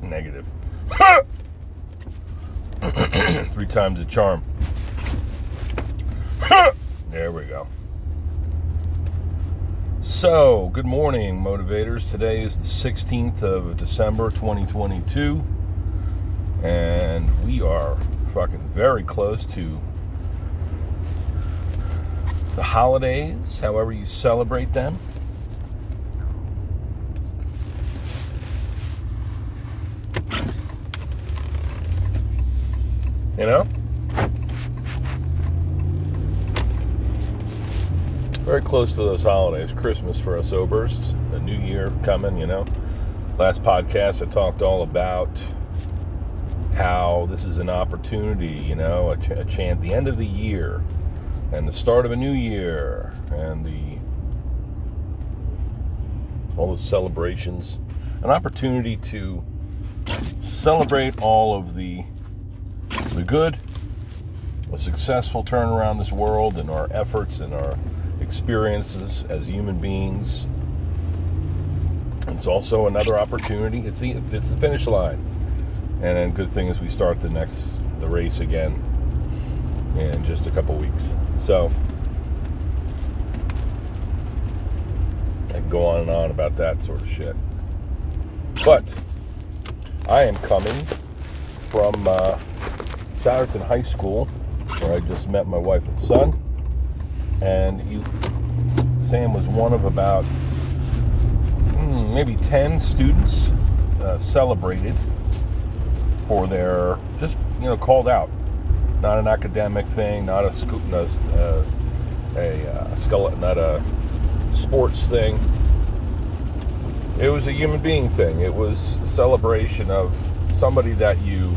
Negative. Three times the charm. there we go. So, good morning, motivators. Today is the 16th of December 2022, and we are fucking very close to the holidays, however you celebrate them. You know? Very close to those holidays. Christmas for us Obers, the new year coming, you know. Last podcast I talked all about how this is an opportunity, you know, a, ch- a chant, the end of the year and the start of a new year and the all the celebrations, an opportunity to celebrate all of the the good, a successful turnaround this world and our efforts and our experiences as human beings. It's also another opportunity. It's the it's the finish line, and then good thing is we start the next the race again in just a couple weeks. So I can go on and on about that sort of shit. But I am coming from uh, Souderton High School, where I just met my wife and son. And he, Sam was one of about hmm, maybe 10 students uh, celebrated for their, just, you know, called out. Not an academic thing, not a school, no, uh, a uh, skull, not a sports thing. It was a human being thing. It was a celebration of somebody that you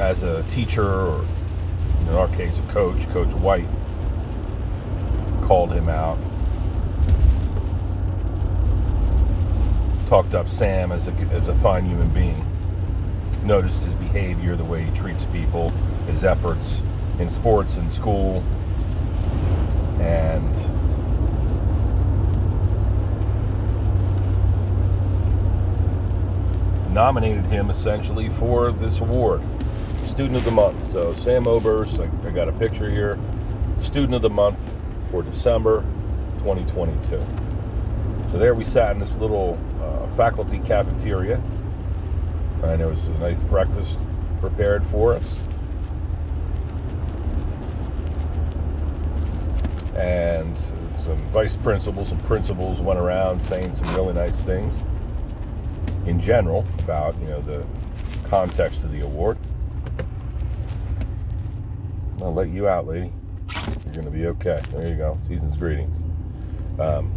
as a teacher, or in our case, a coach, Coach White, called him out. Talked up Sam as a, as a fine human being. Noticed his behavior, the way he treats people, his efforts in sports and school, and nominated him essentially for this award student of the month. So Sam Oberst, I, I got a picture here, student of the month for December 2022. So there we sat in this little uh, faculty cafeteria, and there was a nice breakfast prepared for us. And some vice principals and principals went around saying some really nice things in general about you know the context of the award. I'll let you out, lady. You're going to be okay. There you go. Season's greetings. Um,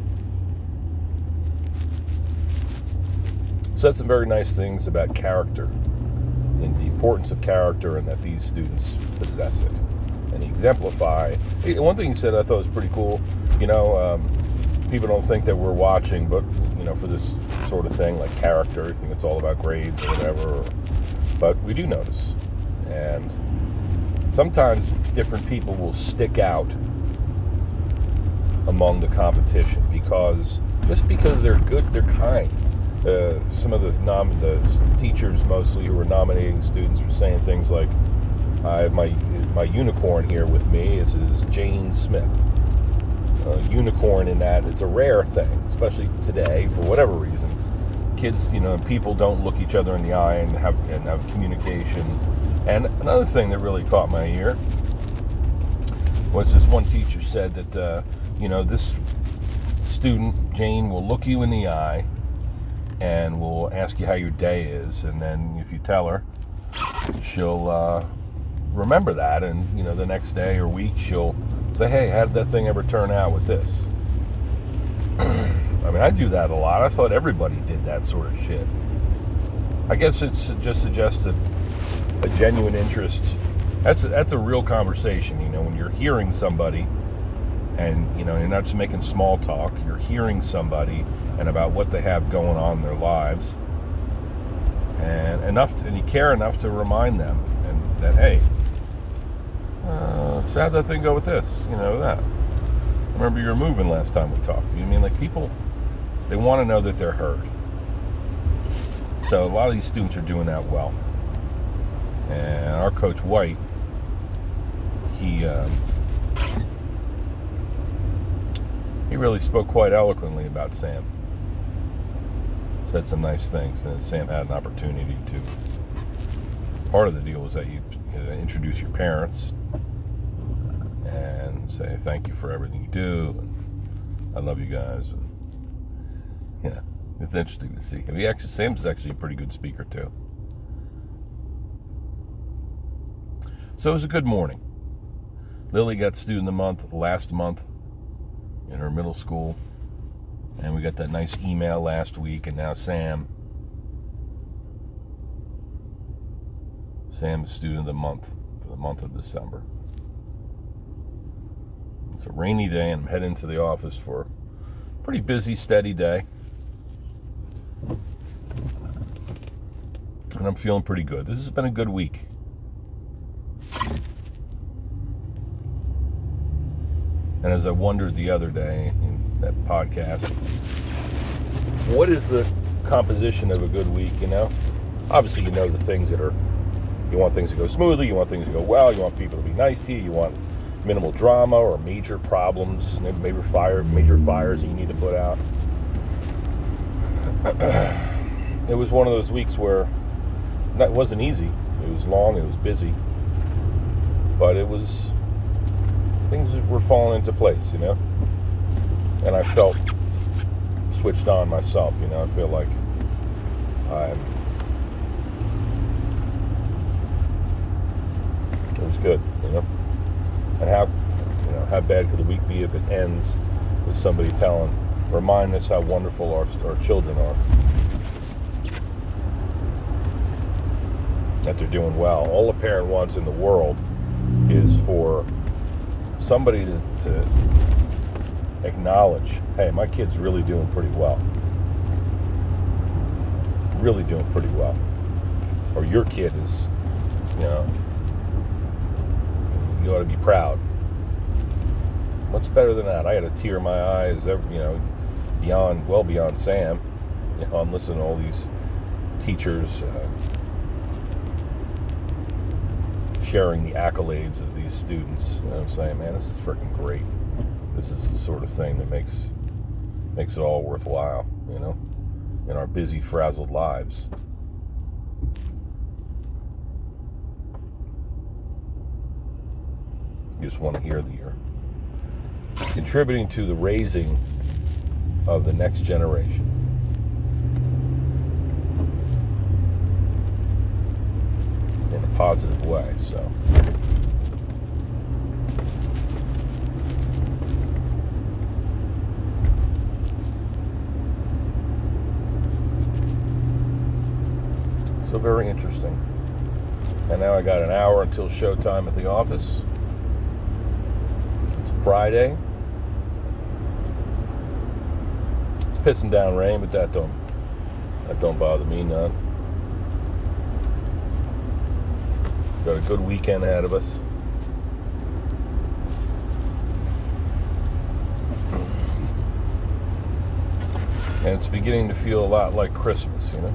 said some very nice things about character and the importance of character and that these students possess it and exemplify. One thing he said I thought was pretty cool. You know, um, people don't think that we're watching, but you know, for this sort of thing like character, I think it's all about grades or whatever. But we do notice, and sometimes different people will stick out among the competition because just because they're good, they're kind. Uh, some of the, nom- the teachers mostly who were nominating students were saying things like, "I have my my unicorn here with me. This is Jane Smith. Unicorn in that it's a rare thing, especially today for whatever reason. Kids, you know, people don't look each other in the eye and have and have communication. And another thing that really caught my ear was this one teacher said that uh, you know this student Jane will look you in the eye and will ask you how your day is, and then if you tell her, she'll uh, remember that, and you know the next day or week she'll say, "Hey, how did that thing ever turn out with this?" I do that a lot. I thought everybody did that sort of shit. I guess it's just suggested a genuine interest that's a, that's a real conversation. You know, when you're hearing somebody, and you know, you're not just making small talk. You're hearing somebody and about what they have going on in their lives, and enough, to, and you care enough to remind them, and that hey, uh, so how'd that thing go with this? You know that. I remember you were moving last time we talked. You mean like people? They want to know that they're heard. So a lot of these students are doing that well. And our coach White, he um, he really spoke quite eloquently about Sam. Said some nice things, and Sam had an opportunity to. Part of the deal was that you, you know, introduce your parents and say thank you for everything you do. And I love you guys. Know, it's interesting to see. And he actually, Sam's actually a pretty good speaker too. So it was a good morning. Lily got student of the month last month in her middle school. And we got that nice email last week, and now Sam. Sam is student of the month for the month of December. It's a rainy day, and I'm heading to the office for a pretty busy, steady day. And I'm feeling pretty good. This has been a good week. And as I wondered the other day in that podcast, what is the composition of a good week, you know? Obviously, you know the things that are, you want things to go smoothly, you want things to go well, you want people to be nice to you, you want minimal drama or major problems, major fire, major fires that you need to put out. it was one of those weeks where it wasn't easy. It was long, it was busy, but it was things were falling into place, you know. And I felt switched on myself, you know. I feel like I'm. It was good, you know. And how, you know, how bad could the week be if it ends with somebody telling, remind us how wonderful our our children are. That they're doing well. All a parent wants in the world is for somebody to, to acknowledge, hey, my kid's really doing pretty well. Really doing pretty well. Or your kid is, you know, you ought to be proud. What's better than that? I had a tear in my eyes, you know, beyond, well beyond Sam. You know, I'm listening to all these teachers. Uh, sharing the accolades of these students. You know I'm saying, man, this is freaking great. This is the sort of thing that makes makes it all worthwhile, you know, in our busy, frazzled lives. You just want to hear that you're contributing to the raising of the next generation. Positive way. So. So very interesting. And now I got an hour until showtime at the office. It's Friday. It's pissing down rain, but that don't that don't bother me none. Got a good weekend ahead of us. And it's beginning to feel a lot like Christmas, you know?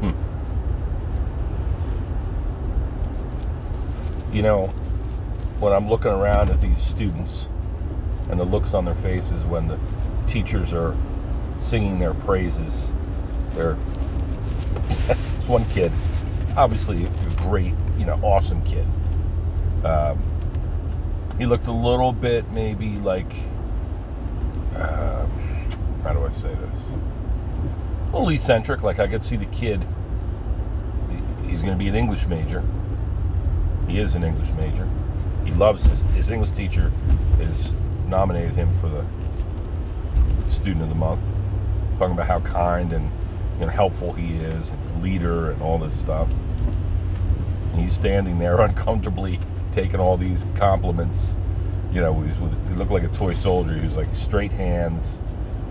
Hmm. You know, when I'm looking around at these students and the looks on their faces when the teachers are singing their praises. They're one kid, obviously a great, you know, awesome kid. Um, he looked a little bit maybe like, um, how do I say this? A little eccentric. Like I could see the kid. He's going to be an English major. He is an English major. He loves his, his English teacher. Is nominated him for the student of the month talking about how kind and you know helpful he is, and leader, and all this stuff. And he's standing there uncomfortably taking all these compliments. You know, he's he looked like a toy soldier. He was like straight hands,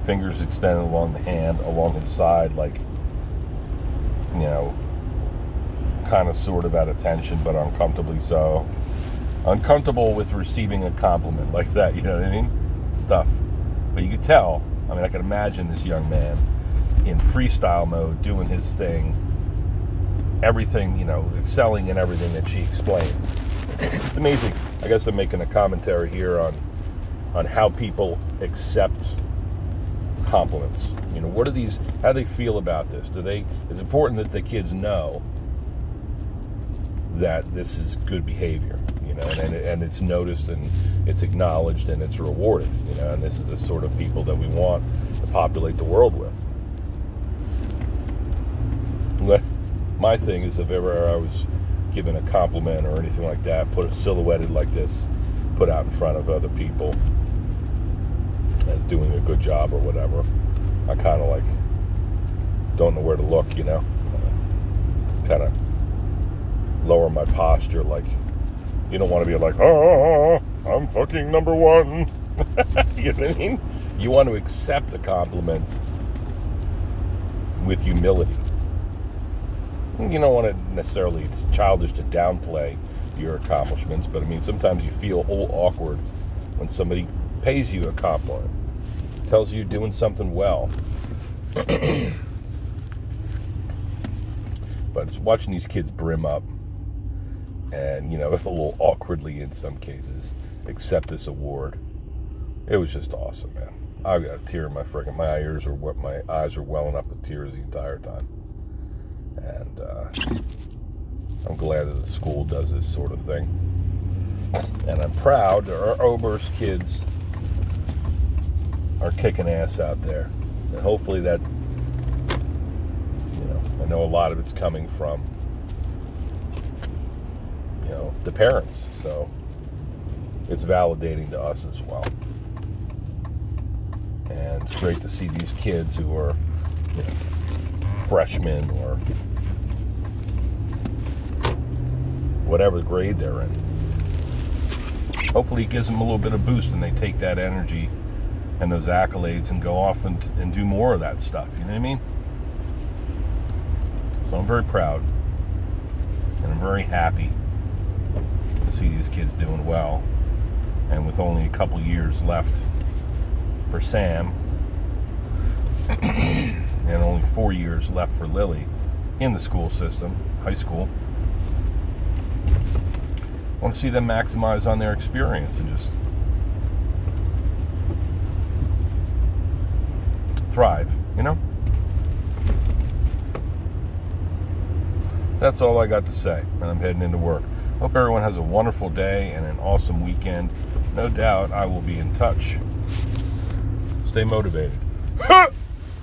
fingers extended along the hand, along his side, like you know, kind of sort of at attention, but uncomfortably so. uncomfortable with receiving a compliment like that. You know what I mean? Stuff. But you could tell. I mean, I can imagine this young man in freestyle mode doing his thing. Everything, you know, excelling in everything that she explained. It's amazing. I guess I'm making a commentary here on on how people accept compliments. You know, what are these? How do they feel about this? Do they? It's important that the kids know that this is good behavior. Know, and, and it's noticed and it's acknowledged and it's rewarded. You know, and this is the sort of people that we want to populate the world with. My thing is, if ever I was given a compliment or anything like that, put it silhouetted like this, put out in front of other people as doing a good job or whatever, I kind of like don't know where to look, you know. Kind of lower my posture, like you don't want to be like, oh, I'm fucking number one. you know what I mean? You want to accept a compliment with humility. You don't want to necessarily, it's childish to downplay your accomplishments, but I mean, sometimes you feel all awkward when somebody pays you a compliment, tells you you're doing something well. but it's watching these kids brim up and, you know, a little awkwardly in some cases, accept this award. It was just awesome, man. I got a tear in my freaking my ears are what my eyes are welling up with tears the entire time. And uh, I'm glad that the school does this sort of thing. And I'm proud that our Oberst kids are kicking ass out there. And hopefully that, you know, I know a lot of it's coming from, you know, the parents. So it's validating to us as well. And it's great to see these kids who are you know, freshmen or whatever grade they're in. Hopefully, it gives them a little bit of boost and they take that energy and those accolades and go off and, and do more of that stuff. You know what I mean? So I'm very proud and I'm very happy see these kids doing well. And with only a couple years left for Sam and only four years left for Lily in the school system, high school. I want to see them maximize on their experience and just thrive, you know? That's all I got to say, and I'm heading into work. Hope everyone has a wonderful day and an awesome weekend. No doubt I will be in touch. Stay motivated.